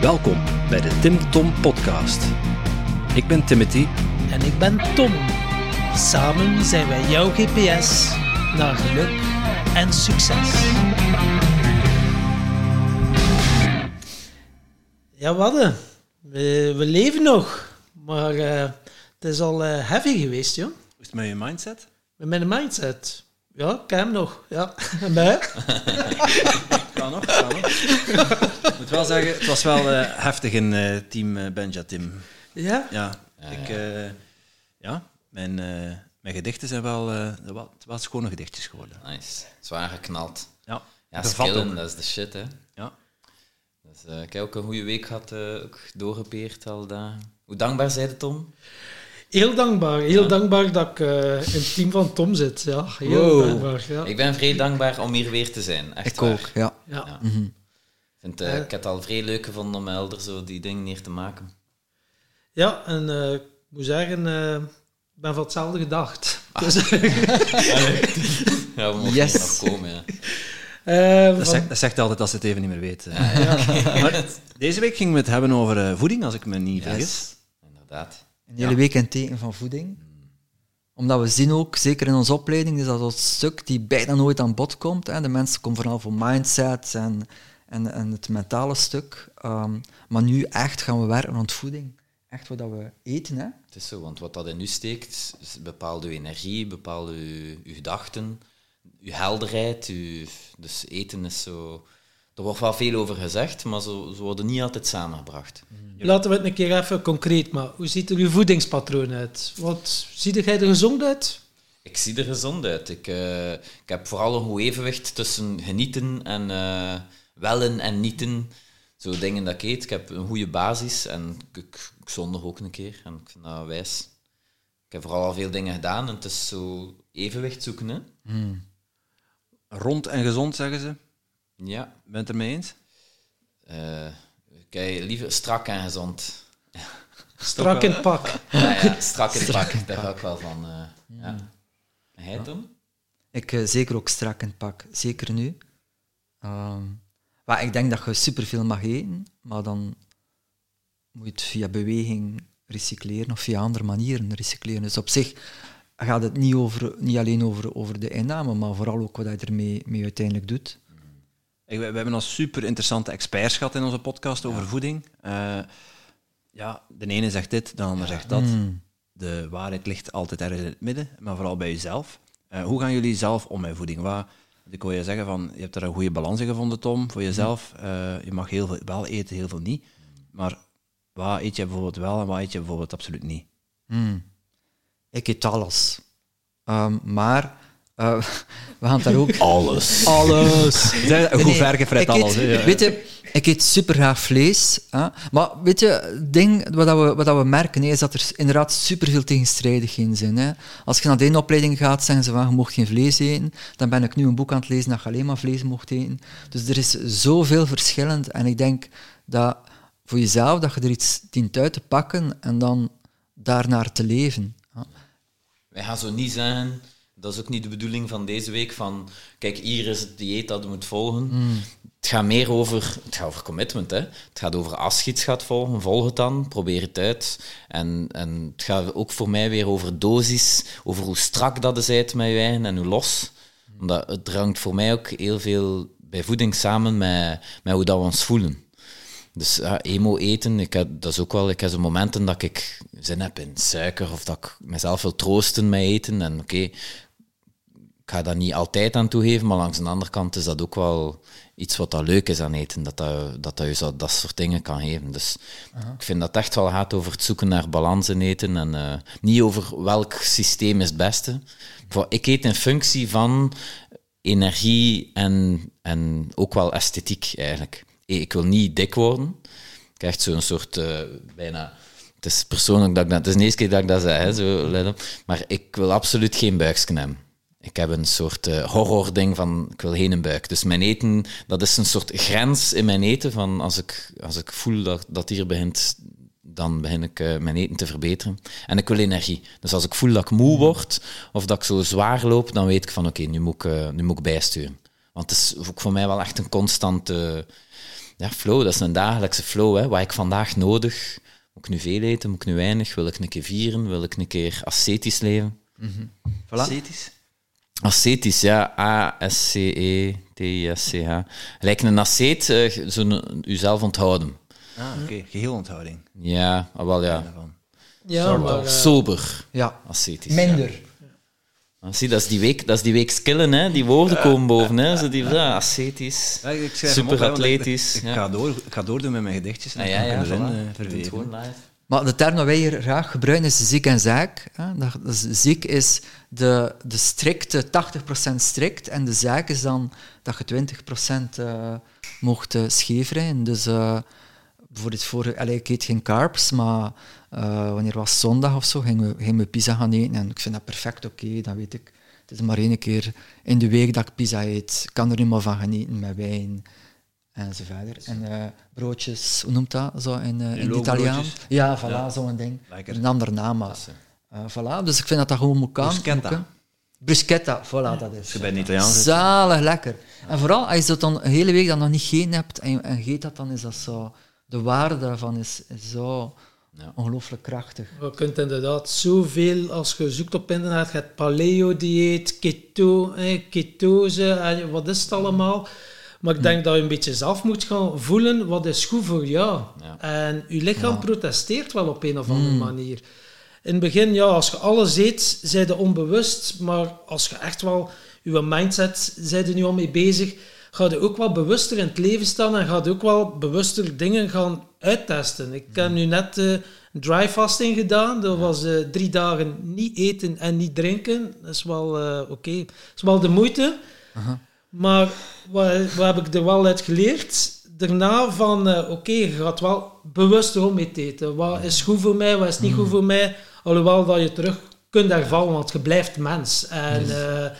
Welkom bij de Tim Tom Podcast. Ik ben Timothy. En ik ben Tom. Samen zijn wij jouw GPS naar geluk en succes. Ja, wat? We, we leven nog. Maar eh, het is al eh, heavy geweest, joh. Hoe is het met je mindset? Met mijn mindset. Ja, ik heb hem nog. Ja. En bij? Kan nog, kan nog. Ik moet wel zeggen, het was wel eh, heftig in eh, team uh, Benja Tim. Ja? Ja, ik, eh, ja mijn, eh, mijn gedichten zijn wel, eh, wel, wel schone gedichtjes geworden. Nice. Zwaar geknald. Ja, Ja, skillen, dat is de shit, hè. ja. Dus, eh, ik heb ook een goede week gehad, eh, ook doorgepeerd al dagen. Hoe dankbaar zij Tom? Heel dankbaar. Heel dankbaar dat ik eh, in het team van Tom zit. Ja, heel Wow. dankbaar. Ja. Ik ben vrij dankbaar om hier weer te zijn. Echt Ik waar. ook, ja. Ja. Ja. Mhm. Ik, vind, eh, Eh. ik heb het al vrij leuk gevonden om met Elder zo die dingen neer te maken. Ja, en eh, ik moet zeggen, eh, ik ben van hetzelfde gedacht. Ah. Dus, Ja, we mogen Yes. nog komen, ja. eh, Dat, zegt, dat zegt altijd als ze het even niet meer weet. Maar deze week gingen we het hebben over eh, voeding, als ik me niet vergis. Yes. Inderdaad. Een hele week in teken van voeding. Omdat we zien ook, zeker in onze opleiding, is dat dat stuk die bijna nooit aan bod komt. Hè. De mensen komen vooral voor mindset en, en, en het mentale stuk. Ehm, maar nu echt gaan we werken aan voeding. Echt wat dat we eten. Hè. Het is zo, want wat dat in u steekt, bepaalt uw energie, bepaalt uw, uw gedachten, uw helderheid. Uw, dus eten is zo... Er wordt wel veel over gezegd, maar zo, ze worden niet altijd samengebracht. Laten we het een keer even concreet maken. Hoe ziet er uw voedingspatroon uit? Wat, ziet jij er gezond uit? Ik zie er gezond uit. Ik, eh, ik heb vooral een goed evenwicht tussen genieten en eh, wellen en nieten. Zo dingen dat ik eet. Ik heb een goede basis en ik, ik, ik zondig ook een keer. En ik vind dat wijs. Ik heb vooral al veel dingen gedaan en het is zo evenwicht zoeken. Hè? Rond en gezond, zeggen ze. Ja. Ben je het ermee eens? eh kijk, liever strak en gezond. Strak in het pak. Ja, ja strak in het pak. Daar ga ik wel van. eh, ja. En jij, Tom? Ik eh, zeker ook strak in het pak. Zeker nu. Ehm, maar ik denk dat je superveel mag eten, maar dan moet je het via beweging recycleren of via andere manieren recycleren. Dus op zich gaat het niet, over, niet alleen over, over de inname, maar vooral ook wat je ermee mee uiteindelijk doet. We, we hebben al super interessante experts gehad in onze podcast over voeding. Eh, ja, de ene zegt dit, de ander zegt dat. De waarheid ligt altijd ergens in het midden, maar vooral bij jezelf. Eh, hoe gaan jullie zelf om met voeding? Ik wil je zeggen van, je hebt er een goede balans in gevonden, Tom, voor jezelf. Eh, je mag heel veel wel eten, heel veel niet. Maar wat eet je bijvoorbeeld wel en wat eet je bijvoorbeeld absoluut niet? Ik eet alles. Ehm, maar eh, we gaan het daar ook... Alles. Alles. Goed Nee, ik alles. eet- hè, ja. Weet je, ik eet super graag vlees. Hè? Maar weet je, het ding wat, dat we, wat dat we merken is dat er inderdaad superveel tegenstrijdigheden zijn. Hè? Als je naar de ene opleiding gaat, zeggen ze van je mag geen vlees eten. Dan ben ik nu een boek aan het lezen dat je alleen maar vlees mocht eten. Dus er is zoveel verschillend. En ik denk dat voor jezelf dat je er iets dient uit te pakken en dan daarnaar te leven. hè. Wij gaan zo niet zeggen, dat is ook niet de bedoeling van deze week, van kijk, hier is het dieet dat je moet volgen. Het gaat meer over, het gaat over commitment. Hè. Het gaat over als je iets gaat volgen, volg het dan, probeer het uit. En, en het gaat ook voor mij weer over dosis, over hoe strak dat is uit met je eigen en hoe los. Omdat het hangt voor mij ook heel veel bij voeding samen met, met hoe dat we ons voelen. Dus ja, emo eten, ik heb, dat is ook wel, ik heb zo momenten dat ik zin heb in suiker of dat ik mezelf wil troosten met eten. En oké, ga daar niet altijd aan toegeven, maar langs de andere kant is dat ook wel iets wat dat leuk is aan eten, dat dat, dat, dat je zo, dat soort dingen kan geven. Dus ik vind dat het echt wel gaat over het zoeken naar balans in eten en eh, niet over welk systeem is het beste. Ik eet in functie van energie en, en ook wel esthetiek eigenlijk. Ik wil niet dik worden. Ik krijg zo'n soort eh, bijna. Het is persoonlijk dat ik dat. Het is de eerste keer dat ik dat zeg, hè, zo, let op. Maar ik wil absoluut geen buiksken hebben. Ik heb een soort eh, horror-ding van ik wil geen buik. Dus mijn eten, dat is een soort grens in mijn eten. Van als ik, als ik voel dat, dat hier begint, dan begin ik eh, mijn eten te verbeteren. En ik wil energie. Dus als ik voel dat ik moe word of dat ik zo zwaar loop, dan weet ik van oké, nu, moet ik, eh, nu moet ik bijsturen. Want het is ook voor mij wel echt een constante ja, flow, dat is een dagelijkse flow. Hè. Wat ik vandaag nodig? Moet ik nu veel eten? Moet ik nu weinig? Wil ik een keer vieren? Wil ik een keer ascetisch leven? Voilà. Ascetisch. Ascetisch, ja. A-S-C-E-T-I-S-C-H. Lijkt een asceet, uh, zo jezelf onthouden. Ah, oké. Geheelonthouding. Ja, ah, wel ja. Ja, maar... eh, sober. Ja, Ascetisch. minder. Ja. Zie, dat is die week, dat is die week skillen, hè. Die woorden komen boven, hè. Zo die, ja, ascetisch. Ja, ik ik- atletisch, Ik, ja. ga door, ik ga doordoen met mijn gedichtjes. En Ah, dan ja, kan ja, ik erin voilà. eh, Doe het verweven. Maar de term die wij hier graag gebruiken is ziek en zaak. Dat, dat is- ziek is de, de strikte 80% strikt en de zaak is dan dat je 20% eh mocht uh, scheef rijden. Dus eh, bijvoorbeeld voor, allee, ik eet geen carbs, maar eh, wanneer was zondag of zo, gingen we, pizza gaan eten en ik vind dat perfect oké, dan weet ik. Het is maar één keer in de week dat ik pizza eet. Ik kan er niet meer van genieten met wijn en zo verder. En eh, broodjes, hoe noemt dat zo in, eh, in het Italiaan? Ja, voilà, Ja. zo'n ding. Lekker. Een ander naam, maar... eh, voilà, dus ik vind dat dat gewoon moet kan. Bruschetta. Bruschetta, voilà, dat is. Je bij een Italiaan zit. Zalig lekker. En vooral als je dat dan een hele week dan nog niet gegeten hebt en, je- en je eet dat, dan is dat zo... De waarde daarvan is, is zo Ja. ongelooflijk krachtig. Je kunt inderdaad zoveel, als je zoekt op internet, je hebt paleo-dieet, keto, eh, ketose, en wat is het allemaal. Maar ik denk dat je een beetje zelf moet gaan voelen wat is goed voor jou. Ja. En je lichaam protesteert wel op een of andere manier. In het begin, ja, als je alles eet, zijn je onbewust. Maar als je echt wel je mindset, zijn er nu al mee bezig, ga je ook wel bewuster in het leven staan en ga je ook wel bewuster dingen gaan uittesten. Ik heb nu net eh, dry fasting gedaan. Dat was eh, drie dagen niet eten en niet drinken. Dat is wel eh, oké. Dat is wel de moeite. Maar wat, wat heb ik er wel uit geleerd? Daarna van, eh, oké, je gaat wel bewust om mee eten. Wat is goed voor mij, wat is niet goed voor mij? Alhoewel dat je terug kunt hervallen, want je blijft mens. En eh,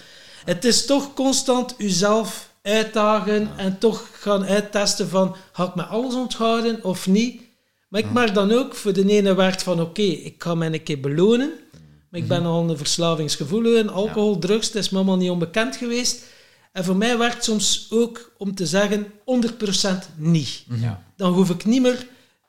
het is toch constant jezelf uitdagen en toch gaan uittesten van, ga ik me alles onthouden of niet? Maar ik merk dan ook, voor de ene werkt van, oké, ik ga mij een keer belonen. Maar ik ben al een verslavingsgevoelige. Alcohol, drugs, het is me allemaal niet onbekend geweest. En voor mij werkt soms ook om te zeggen 100% niet. Ja. Dan hoef ik niet meer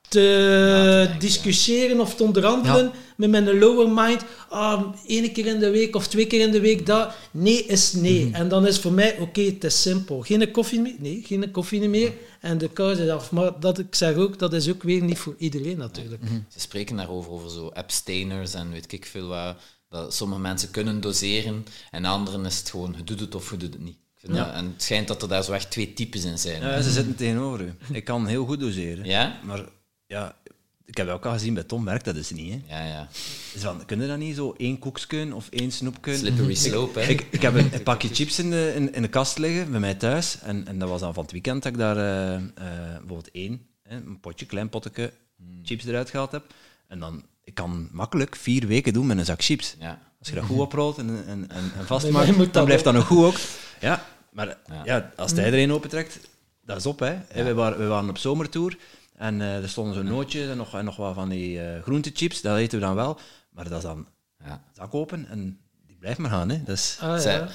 te discussiëren of te onderhandelen Ja. met mijn lower mind. Ah, één keer in de week of twee keer in de week dat. Nee is nee. En dan is voor mij, oké, het is simpel. Geen koffie meer? Nee, geen koffie meer. En de kous is af. Maar dat, ik zeg ook, dat is ook weer niet voor iedereen natuurlijk. Ze spreken daarover, over zo abstainers en weet ik veel wat. Dat sommige mensen kunnen doseren en anderen is het gewoon, je doet het of je doet het niet. Dat- en het schijnt dat er daar zo echt twee types in zijn. Ja, ze zitten tegenover u. Ik kan heel goed doseren. Ja? Maar ja, ik heb dat ook al gezien, bij Tom werkt dat dus niet. Hè. Ja, ja. Dus van, kun je dat niet zo één koekskun of één snoepkun? Slippery slope, hè. Ik, ik heb een, een pakje chips in de, in, in de kast liggen bij mij thuis. En, en dat was dan van het weekend dat ik daar eh, eh, bijvoorbeeld één, hè, een potje, klein potje chips eruit gehaald heb. En dan, ik kan makkelijk vier weken doen met een zak chips. Ja. Als je dat goed oprolt en, en, en, en vastmaakt, dan blijft dat nog goed ook. Ja, maar Ja. als hij er een opentrekt, dat is op. Hè. We, waren, we waren op zomertour en eh, er stonden zo'n nootjes en nog, en nog wat van die eh groentechips. Dat eten we dan wel. Maar dat is dan ja. zak open en die blijft maar gaan. Hè. Dat Ah, Zij- ja.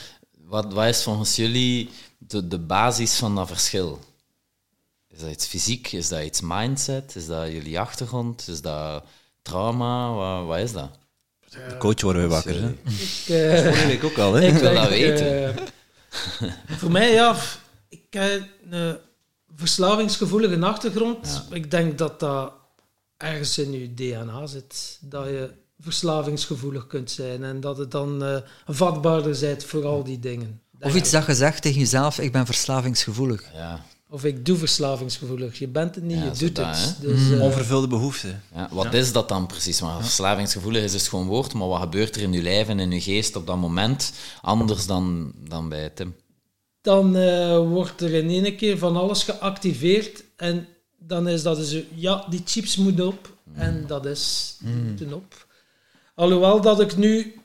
wat, wat is volgens jullie de, de basis van dat verschil? Is dat iets fysiek? Is dat iets mindset? Is dat jullie achtergrond? Is dat trauma? Wat, wat is dat? de coach worden we wakker. Hè. Ik, Vorige week ook al. Hè. Ik wil dat weten. voor mij, ja, ik heb een verslavingsgevoelige achtergrond. Ik denk dat dat ergens in je DNA zit. Dat je verslavingsgevoelig kunt zijn en dat het dan eh, vatbaarder bent voor al die dingen. Of iets dat je zegt tegen jezelf, ik ben verslavingsgevoelig. Ja. Of ik doe verslavingsgevoelig. Je bent het niet, Ja, je doet dat, het. Dus, eh, Onvervulde behoeften. Ja, wat is dat dan precies? Want verslavingsgevoelig is dus gewoon woord, maar wat gebeurt er in je lijf en in je geest op dat moment anders dan, dan bij Tim? dan eh, wordt er in één keer van alles geactiveerd en dan is dat dus, ja, die chips moeten op en dat is, die moeten op. Alhoewel dat ik nu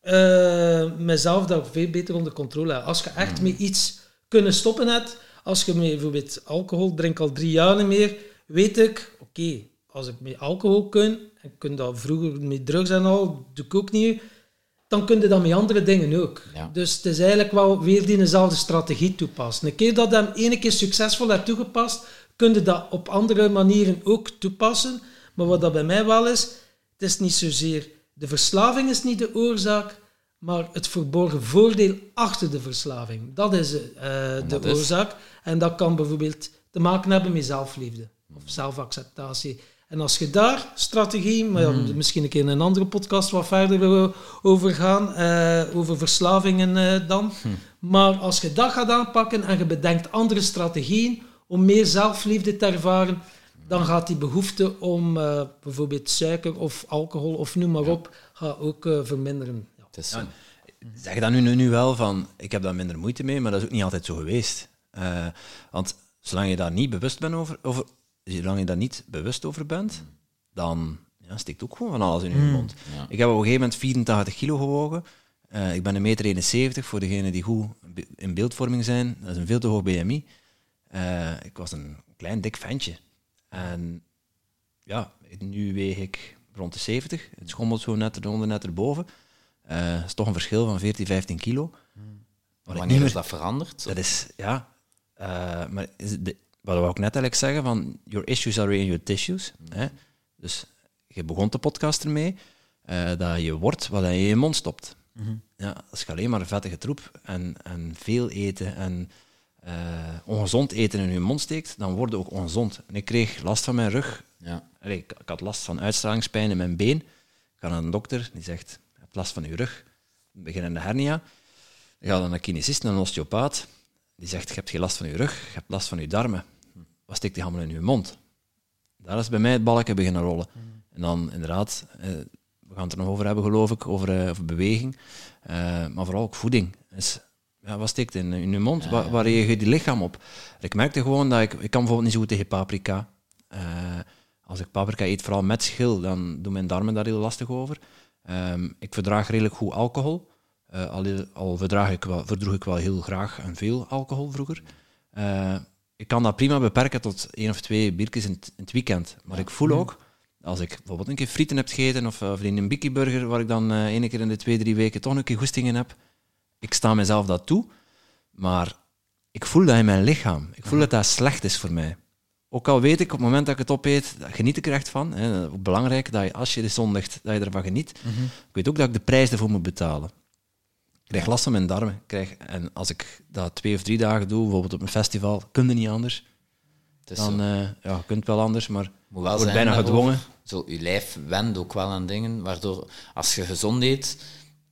eh, mezelf daar veel beter onder controle heb. Als je echt met iets kunnen stoppen hebt, als je bijvoorbeeld alcohol, drink al drie jaar niet meer, weet ik, oké, als ik met alcohol kun, en ik kun dat vroeger met drugs en al, doe ik ook niet, dan kun je dat met andere dingen ook. Ja. Dus het is eigenlijk wel weer diezelfde strategie toepassen. Een keer dat je hem ene keer succesvol hebt toegepast, kun je dat op andere manieren ook toepassen. Maar wat dat bij mij wel is, het is niet zozeer de verslaving is niet de oorzaak, maar het verborgen voordeel achter de verslaving. Dat is eh, de dat is? oorzaak. En dat kan bijvoorbeeld te maken hebben met zelfliefde of zelfacceptatie. En als je daar strategie, maar ja, misschien een keer in een andere podcast wat verder wil over gaan, eh, over verslavingen eh, dan. Maar als je dat gaat aanpakken en je bedenkt andere strategieën om meer zelfliefde te ervaren, dan gaat die behoefte om eh, bijvoorbeeld suiker of alcohol of noem maar op, gaat ook eh, verminderen. Het is. Ja, zeg dat nu, nu, nu wel van, ik heb daar minder moeite mee, maar dat is ook niet altijd zo geweest. Eh, want zolang je daar niet bewust bent over, over, zolang je daar niet bewust over bent, dan ja, steekt ook gewoon van alles in je mond. Ja. Ik heb op een gegeven moment 84 kilo gewogen. Eh, ik ben een meter 71 voor degenen die goed in beeldvorming zijn. Dat is een veel te hoog BMI. Eh, ik was een klein, dik ventje. En ja, nu weeg ik rond de 70. Het schommelt zo net eronder, net erboven. Eh dat is toch een verschil van 14, 15 kilo. Ik Wanneer is dat veranderd? dat is, ja. eh, maar is de, wat wou ik net eigenlijk zeggen, van your issues are in your tissues. Hè? Dus je begon de podcast ermee, eh, dat je wordt wat je in je mond stopt. Ja, als je alleen maar vettige troep en, en veel eten en ongezond eten in je mond steekt, dan word je ook ongezond. En ik kreeg last van mijn rug. Ja. Allee, ik, ik had last van uitstralingspijn in mijn been. Ik ga naar een dokter, die zegt, last van je rug. Beginnende hernia. Ik ga dan naar een kinesist, naar een osteopaat. Die zegt, je hebt geen last van je rug, je hebt last van je darmen. Wat steekt die allemaal in je mond? Daar is bij mij het balkje beginnen rollen. En dan inderdaad, eh, we gaan het er nog over hebben, geloof ik, over, eh, over beweging. Eh, maar vooral ook voeding. Dus, ja, wat steekt in, in je mond? Waar, waar reageert je die lichaam op? Ik merkte gewoon dat ik... Ik kan bijvoorbeeld niet zo goed tegen paprika. Als ik paprika eet, vooral met schil, dan doen mijn darmen daar heel lastig over. Ehm, ik verdraag redelijk goed alcohol. Eh, al, al verdraag ik wel, verdroeg ik wel heel graag en veel alcohol vroeger. Eh, ik kan dat prima beperken tot één of twee biertjes in, het- in het weekend. Maar ik voel ook, als ik bijvoorbeeld een keer frieten heb gegeten of, of in een Bikkie Burger, waar ik dan eh één keer in de twee, drie weken toch een keer goestingen heb, ik sta mezelf dat toe. Maar ik voel dat in mijn lichaam. Ik voel dat dat slecht is voor mij. Ook al weet ik op het moment dat ik het opeet, daar geniet ik er echt van. Hè. Ook belangrijk dat je, als je de zondigt, dat je ervan geniet. Ik weet ook dat ik de prijs ervoor moet betalen. Ik krijg last van mijn darmen. Krijg, en als ik dat twee of drie dagen doe, bijvoorbeeld op een festival, kun je niet anders. Dan, eh ja, je kunt wel anders, maar Moet wel wordt bijna gedwongen. Zo, je lijf wendt ook wel aan dingen, waardoor als je gezond eet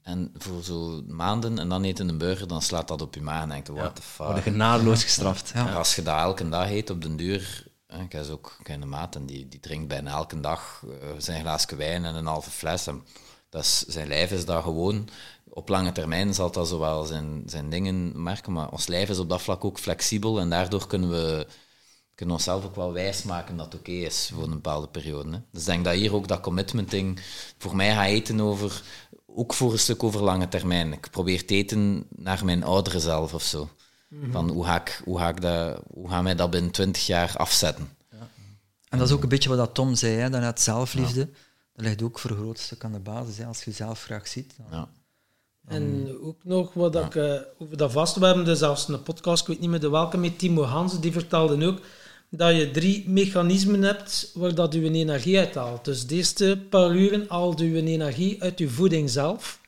en voor zo maanden en dan eet je een burger, dan slaat dat op je maag en denk je, what the fuck. Worden genadeloos gestraft. En als je dat elke dag eet op den duur, ik heb ook een maat en die, die drinkt bijna elke dag eh, zijn glaasje wijn en een halve fles. En dat is, zijn lijf is dat gewoon. Op lange termijn zal dat zowel zijn, zijn dingen merken, maar ons lijf is op dat vlak ook flexibel en daardoor kunnen we kunnen onszelf ook wel wijsmaken dat het oké is voor een bepaalde periode. Dus ik denk dat hier ook dat commitment ding voor mij gaat eten over, ook voor een stuk over lange termijn. Ik probeer te eten naar mijn oudere zelf of zo. Van hoe ga, ik, hoe, ga ik dat, hoe gaan wij dat binnen 20 jaar afzetten? En dat is ook een beetje wat dat Tom zei, hè, daarnet zelfliefde. Dat ligt ook voor een groot stuk aan de basis. Hè. Als je jezelf graag ziet, dan Ja. En ook nog wat ik eh, over dat vast, we hebben dus zelfs een podcast, ik weet niet meer de welke, met Timo Hansen, die vertelde ook dat je drie mechanismen hebt waar dat je energie uithaalt. Dus de eerste paar uren haalt je energie uit je voeding zelf.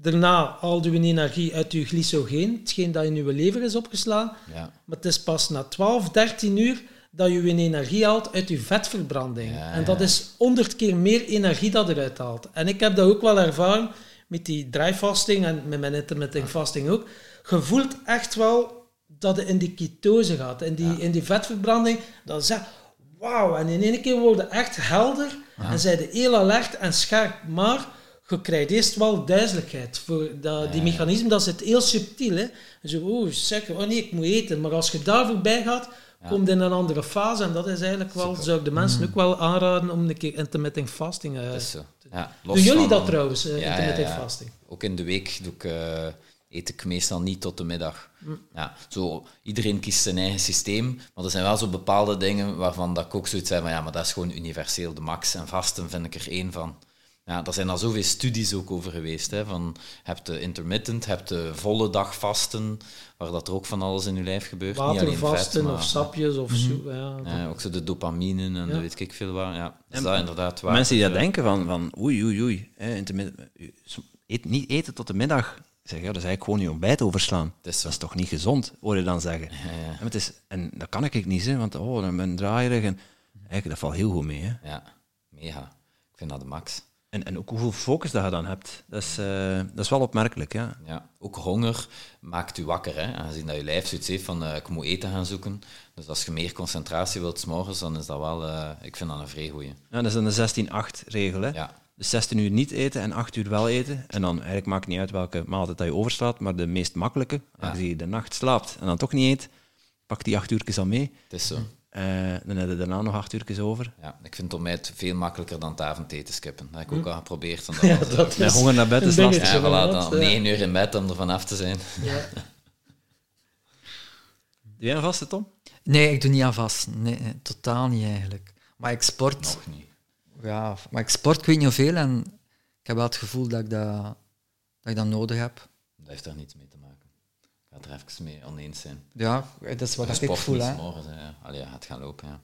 Daarna haalt je energie uit je glycogeen, hetgeen dat in je lever is opgeslagen. Ja. Maar het is pas na 12, 13 uur dat je energie haalt uit je vetverbranding. Ja, en dat is 100 keer meer energie dat eruit haalt. En ik heb dat ook wel ervaren met die dry fasting en met mijn intermittent fasting ook. Je voelt echt wel dat je in die ketose gaat, in die, in die vetverbranding. Is echt, wauw. En in één keer word je echt helder en zijn je heel alert en scherp. Maar je krijgt eerst wel duidelijkheid. Voor dat, die mechanisme, dat zit heel subtiel. Hè. Zo, oh, zeg, oh nee, ik moet eten. Maar als je daar voorbij gaat, komt je in een andere fase. En dat is eigenlijk wel, zou ik de mensen ook wel aanraden om een keer intermittent fasting uh, is zo. Ja, los Doen jullie dat trouwens, eh, Ja, intermittent ja, ja. fasting? Ook in de week doe ik, eh, eet ik meestal niet tot de middag. Ja, zo, iedereen kiest zijn eigen systeem, maar er zijn wel zo bepaalde dingen waarvan dat ik ook zoiets heb van ja, maar dat is gewoon universeel de max. En vasten vind ik er één van. Ja, er zijn al zoveel studies ook over geweest. Hè, van, je hebt de intermittent, je hebt de volle dag vasten, waar dat er ook van alles in je lijf gebeurt. Niet alleen vet, Watervasten maar- of sapjes of zo. Ja, Ja, ook zo de dopamine en Ja. de weet ik veel waar. Ja, is dat inderdaad waar. Mensen die dat eh, denken van, van oei, oei, oei, hè, intermittent- eet, niet eten tot de middag. Zeg, ja, dat is eigenlijk gewoon je ontbijt overslaan. Is. Dat is toch niet gezond, hoor je dan zeggen. Ja, ja. En, het is, en dat kan ik niet, hè, want oh, dan ben ik draaierig. En, eigenlijk, dat valt heel goed mee. Hè. Ja, mega. Ik vind dat de max. En, en ook hoeveel focus dat je dan hebt, dat is, eh, dat is wel opmerkelijk. Ja. Ja. Ook honger maakt u wakker, hè? aangezien dat je lijf zoiets heeft van eh, ik moet eten gaan zoeken. Dus als je meer concentratie wilt 's morgens, dan is dat wel, eh, ik vind dat een vrij goeie. Ja, dat is dan de 16-8-regel. Hè. Ja. Dus 16 uur niet eten en 8 uur wel eten. En dan eigenlijk maakt het niet uit welke maaltijd dat je overslaat, maar de meest makkelijke, aangezien je de nacht slaapt en dan toch niet eet, pak die 8 uurtjes al mee. Het is zo. Eh, dan heb je daarna nog 8 uurtjes over. Ja, ik vind ontbijt veel makkelijker dan het avondeten skippen. Dat heb ik ook al geprobeerd. En dat Ja, eh, dat is honger naar bed is lastig. ja, voilà, dan ja. 9 uur in bed om er vanaf te zijn. Ja. Doe jij een vaste, Tom? Nee, ik doe niet aan vasten. Nee, nee, totaal niet eigenlijk. Maar ik sport... Nog niet. Ja, maar ik sport, ik weet niet hoeveel, en ik heb wel het gevoel dat ik dat, dat, ik dat nodig heb. Dat heeft daar niets mee te maken. Ik ga er even mee oneens zijn. Ja, dat is wat ik sport voel. Hè. morgens, ja. Allee, ja, het gaat lopen, ja.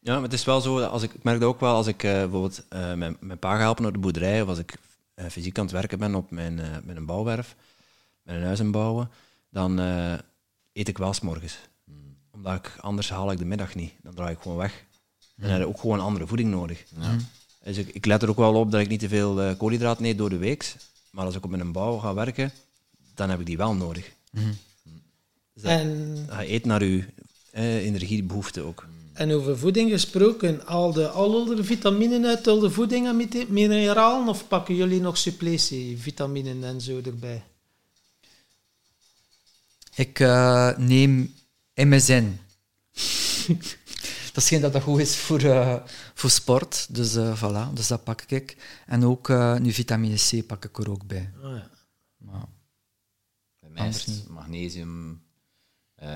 Ja, maar het is wel zo, dat als ik, ik merk dat ook wel als ik eh, bijvoorbeeld eh, mijn, mijn pa ga helpen naar de boerderij, of als ik eh, fysiek aan het werken ben op mijn, eh, met een bouwwerf, met een huis aan het bouwen, dan eh, eet ik wel s'morgens. Omdat ik, anders haal ik de middag niet. Dan draai ik gewoon weg. Dan heb je ook gewoon andere voeding nodig. Dus ik, ik let er ook wel op dat ik niet te veel eh, koolhydraten eet door de week. Maar als ik op een bouw ga werken, dan heb ik die wel nodig. Dus dat- En, je eet naar je eh, energiebehoefte ook. en over voeding gesproken, al de alle vitaminen uit al de voeding en mineralen, of pakken jullie nog suppletie, vitaminen en zo erbij? Ik eh, neem MSN. dat is geen dat dat goed is voor, eh, voor sport, dus eh, voilà, dus dat pak ik. En ook eh, nu vitamine C pak ik er ook bij. Ah, ja. Maar, Bij mij is Anders magnesium,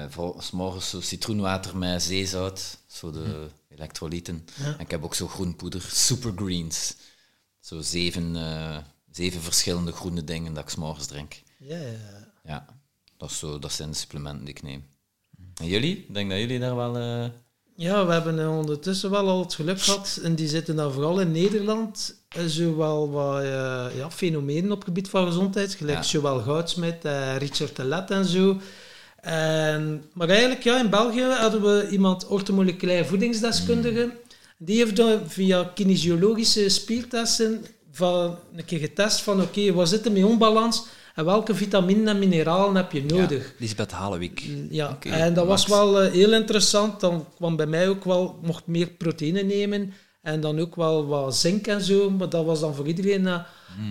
voor, 's morgens zo citroenwater met zeezout, zo de elektrolyten. En ik heb ook zo groenpoeder, supergreens. Zo zeven, eh, zeven verschillende groene dingen dat ik 's morgens drink. Ja, ja. Ja, dat, is zo, dat zijn de supplementen die ik neem. En jullie? Ik denk dat jullie daar wel... eh, Ja, we hebben eh, ondertussen wel al het geluk gehad, en die zitten dan vooral in Nederland, eh, zowel wat eh, ja, fenomenen op het gebied van gezondheid, gelijk Ja. zowel Goudsmit, eh, Richard Telet en zo. En, maar eigenlijk, ja, in België hadden we iemand orthomoleculair voedingsdeskundige. Die heeft dan via kinesiologische spiertesten van, een keer getest van oké, waar zit er met onbalans en welke vitaminen en mineralen heb je nodig. Lisbeth Halewijk. Ja, en dat was wel eh, heel interessant. Dan kwam bij mij ook wel, mocht meer proteïne nemen en dan ook wel wat zink en zo. Maar dat was dan voor iedereen eh,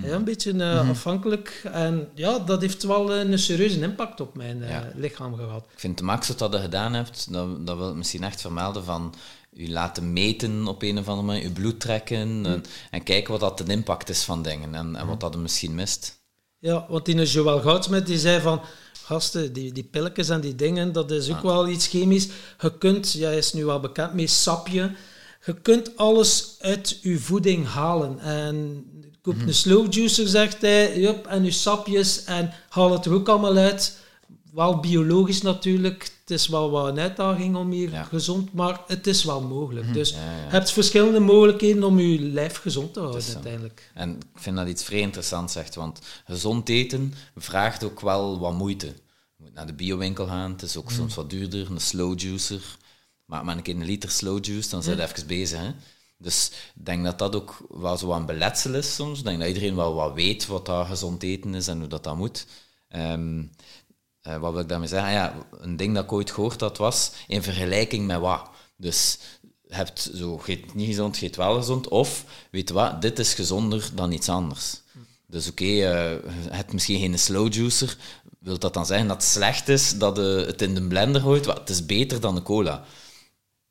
ja, een beetje eh, afhankelijk. En ja, dat heeft wel een serieuze impact op mijn Ja. lichaam gehad. Ik vind het max wat dat je gedaan hebt, dat, dat wil ik misschien echt vermelden van u laten meten op een of andere manier, uw bloed trekken en, en kijken wat dat de impact is van dingen en, en wat dat er misschien mist. Ja, want die Joël Goudsmet die zei van... Gasten, die, die pilletjes en die dingen, dat is ook wel iets chemisch. Je kunt, jij is nu wel bekend met sapje, je kunt alles uit je voeding halen. En koop een slow juicer, zegt hij, jup, en je sapjes, en haal het er ook allemaal uit. Wel biologisch natuurlijk, het is wel wat een uitdaging om hier Ja. gezond, maar het is wel mogelijk. Dus Ja, ja. je hebt verschillende mogelijkheden om je lijf gezond te houden zo. uiteindelijk. En ik vind dat iets vrij interessants zegt, want gezond eten vraagt ook wel wat moeite. Je moet naar de biowinkel gaan, het is ook soms wat duurder, een slow juicer. Maar maar een keer een liter slow juice, dan zijn je even bezig. Hè? Dus ik denk dat dat ook wel zo een beletsel is soms. Ik denk dat iedereen wel wat weet wat dat gezond eten is en hoe dat, dat moet. Ehm, eh, wat wil ik daarmee zeggen? Ah ja, een ding dat ik ooit gehoord had was in vergelijking met wat. Dus hebt zo, geet niet gezond, geet wel gezond. Of, weet wat, dit is gezonder dan iets anders. Dus oké, eh, je hebt misschien geen slow juicer. Wil dat dan zeggen dat het slecht is dat je het in de blender gooit? Wat, het is beter dan de cola.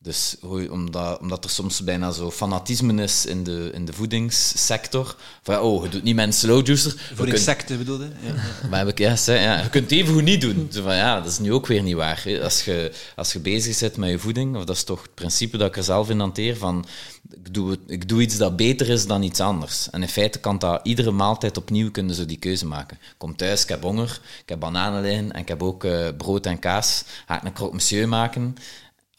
Dus omdat, omdat er soms bijna zo fanatisme is in de, in de voedingssector. Van, oh, je doet niet met een slow juicer. Voor insecten bedoelde? Ja. maar heb ik ja, je kunt het even goed niet doen. Van, ja, dat is nu ook weer niet waar. hè. Als je, als je bezig bent met je voeding, of dat is toch het principe dat ik er zelf in hanteer, van ik doe, ik doe iets dat beter is dan iets anders. En in feite kan dat iedere maaltijd opnieuw kunnen ze die keuze maken. Ik kom thuis, ik heb honger, ik heb bananen liggen en ik heb ook eh, brood en kaas. Ga ik een croque monsieur maken?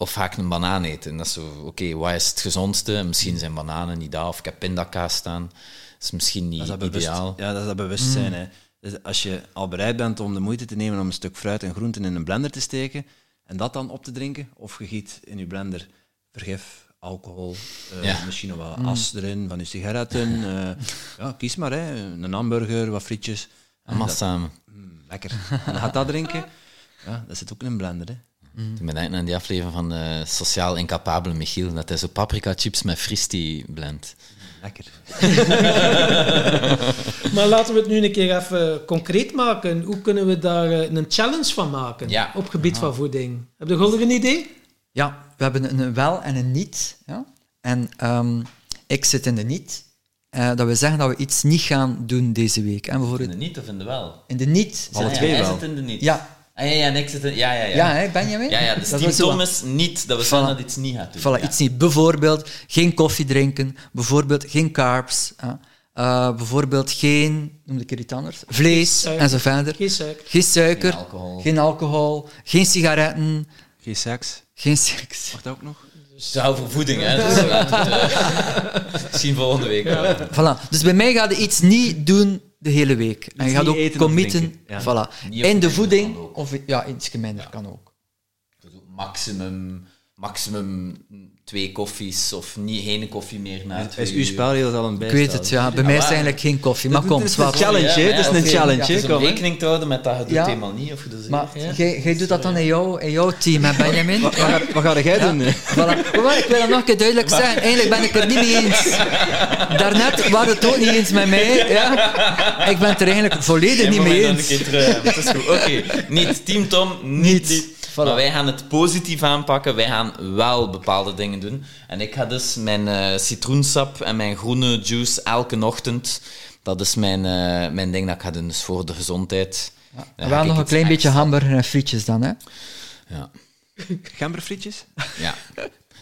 Of ga ik een banaan eten? En dat is zo, oké, wat is het gezondste? Misschien zijn bananen niet dat, of ik heb pindakaas staan. Dat is misschien niet Dat is dat bewust, ideaal. ja, dat is dat bewustzijn. Hè. Dus als je al bereid bent om de moeite te nemen om een stuk fruit en groenten in een blender te steken en dat dan op te drinken, of je giet in je blender vergif, alcohol, eh, Ja. misschien nog wat as erin van je sigaretten. eh, ja, kies maar, hè. een hamburger, wat frietjes. En Allemaal dat- samen. mm, lekker. En dan gaat dat drinken. Ja, dat zit ook in een blender. Hè. Toen ben ik aan die aflevering van eh, Sociaal Incapabele Michiel, dat hij zo paprika chips met fristi blendt. Lekker. Maar laten we het nu een keer even concreet maken. Hoe kunnen we daar eh, een challenge van maken Ja. op gebied van voeding? Heb je Gulder een idee? Ja, we hebben een, wel en een niet. Ja? En ehm, ik zit in de niet. Eh, dat we zeggen dat we iets niet gaan doen deze week. En In bijvoorbeeld de niet of in de wel? in de niet. Alle twee jij wel. zit in de niet. Ja, Ah, ja, ja, en ik zit in... Ja, ja, ja. ja hè, Benjamin? Ja, ja, dus Dat Team is niet, dat we Voilà. zeggen dat iets niet gaat doen. Voilà, Ja. iets niet. Bijvoorbeeld geen koffie drinken, bijvoorbeeld geen carbs, ja. Eh, bijvoorbeeld geen, noem ik er iets anders, vlees en zo verder. Geen suiker. Geen suiker, Geen alcohol. geen, alcohol, geen sigaretten, Geen seks. geen seks. Dat ook nog? Ze houden voor voeding, hè. Dus het, eh, misschien volgende week. wel. Voilà. Dus bij mij ga je iets niet doen de hele week. En je gaat ook committen. ja. Voilà. In de voeding, of ja, iets minder kan ook. Dus ook Maximum, maximum twee koffies of niet geen koffie meer na twee Is uw spelregels al een Ik bijstel? weet het, ja. Bij mij is het eigenlijk geen koffie. Maar kom, Het is een challenge, Het is een challenge? Dus om Kom, hè. rekening te houden met dat je het helemaal niet. Of je Maar jij jij doet dat dan in jouw, in jouw team, hè, Benjamin? Wat, ga, wat ga jij doen? hè? Voilà. Maar ik wil dat nog een keer duidelijk zeggen. Eigenlijk ben ik er niet mee eens. Daarnet waren het ook niet eens met mij. Ja. Ik ben het er eigenlijk volledig niet mee eens. Het is goed. Oké, niet Team Tom, niet. Voilà. Maar wij gaan het positief aanpakken. Wij gaan wel bepaalde dingen doen. En ik ga dus mijn eh, citroensap en mijn groene juice elke ochtend. Dat is mijn, eh, mijn ding dat ik ga doen. Dus voor de gezondheid. Dan ga Wel ik nog een klein beetje extra- hamburger en frietjes dan, hè? Ja. Gemberfrietjes? Ja.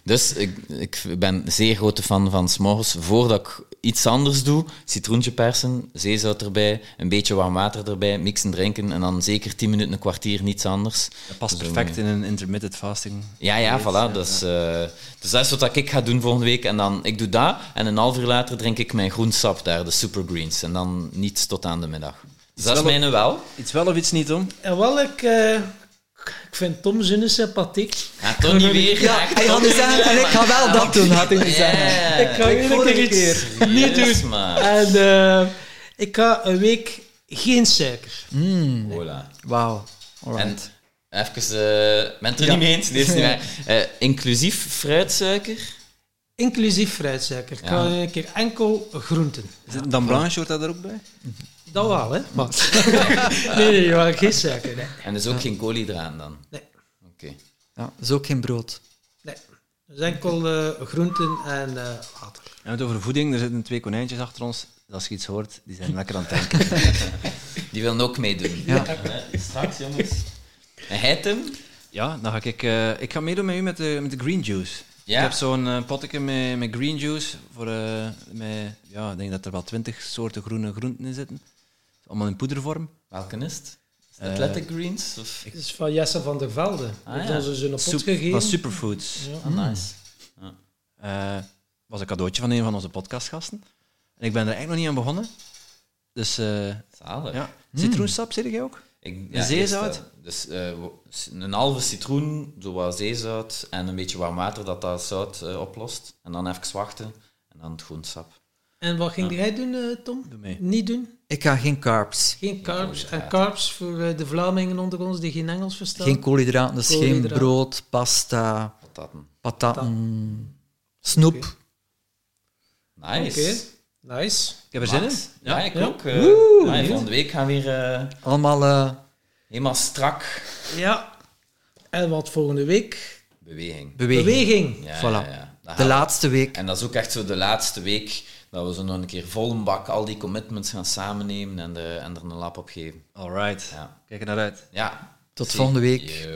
Dus ik, ik ben een zeer grote fan van s'morgens, voordat ik iets anders doe, citroentje persen, zeezout erbij, een beetje warm water erbij, mixen, drinken en dan zeker 10 minuten, een kwartier, niets anders. Dat past perfect eh, in een intermittent fasting. Ja, ja, voilà. Dus, eh, dus dat is wat ik ga doen volgende week. En dan, ik doe dat en een half uur later drink ik mijn groen sap daar, de super greens. En dan niets tot aan de middag. Dus dat is mijn wel. Iets wel of iets niet, om? En wel, ik, eh, ik vind Tom Zunne sympathiek. Ja, toch niet weer. Ja, hij had zeggen, en ik ga wel dat doen, had hij Ik ga ik een vorige keer iets niet doen. maar. En eh, ik ga een week geen suiker. Voilà. Wauw. En even, eh ben het er Ja. niet mee eens? Nee, is niet. Eh, inclusief fruitsuiker. Inclusief fruitsuiker. Ik ga een keer enkel groenten. Is het dan blanche, hoort dat er ook bij? Dat wel, hè? Maar... nee, nee, maar geen suiker. Nee. En dus ook geen koolhydraten dan? Nee. Oké. Ja, is ook geen brood. nee. Dus enkel eh, groenten en eh, water. En het over voeding, er zitten twee konijntjes achter ons. Als je iets hoort, die zijn lekker aan het denken. Die willen ook meedoen. Ja. Straks, jongens. En hij, Tim? Ja, dan ga ik... eh, ik ga meedoen met u met de, met de green juice. Ja. Ik heb zo'n potje met, met green juice. Voor, eh, met, ja, ik denk dat er wel twintig soorten groene groenten in zitten. Allemaal in poedervorm. Welke is het? Is het Eh, Athletic Greens? Of? Het is van Jesse van der Velde. Ah, ja. dus een pot Soep gegeven. van Superfoods. Ja. Ah, nice. Eh, was een cadeautje van een van onze podcastgasten. En ik ben er eigenlijk nog niet aan begonnen. Dus eh, Zalig. ja, citroensap, zeg jij ook? Ik, zeezout? eerst, dus eh, een halve citroen, zo wat zeezout en een beetje warm water dat dat zout oplost. En dan even wachten en dan het groensap. En wat ging jij doen, eh, Tom? Doe mee. Niet doen? Ik ga geen carbs. Geen carbs. En carbs voor eh, de Vlamingen onder ons die geen Engels verstaan? Geen koolhydraten, dus geen brood, pasta, Pataten. pataten, snoep. Nice. Oké, nice. Ik heb er zin in. Ja, ik Ja. ook. eh, ja, volgende week gaan we weer eh, Allemaal eh, helemaal strak. Ja. En wat volgende week? Beweging. Beweging. Beweging. Ja, Voilà. ja, ja. Dat De laatste week. En dat is ook echt zo de laatste week dat we zo nog een keer vol een bak al die commitments gaan samennemen en, eh, en er een lap op geven. Alright. Ja. Kijk er naar uit. Ja. Tot volgende week.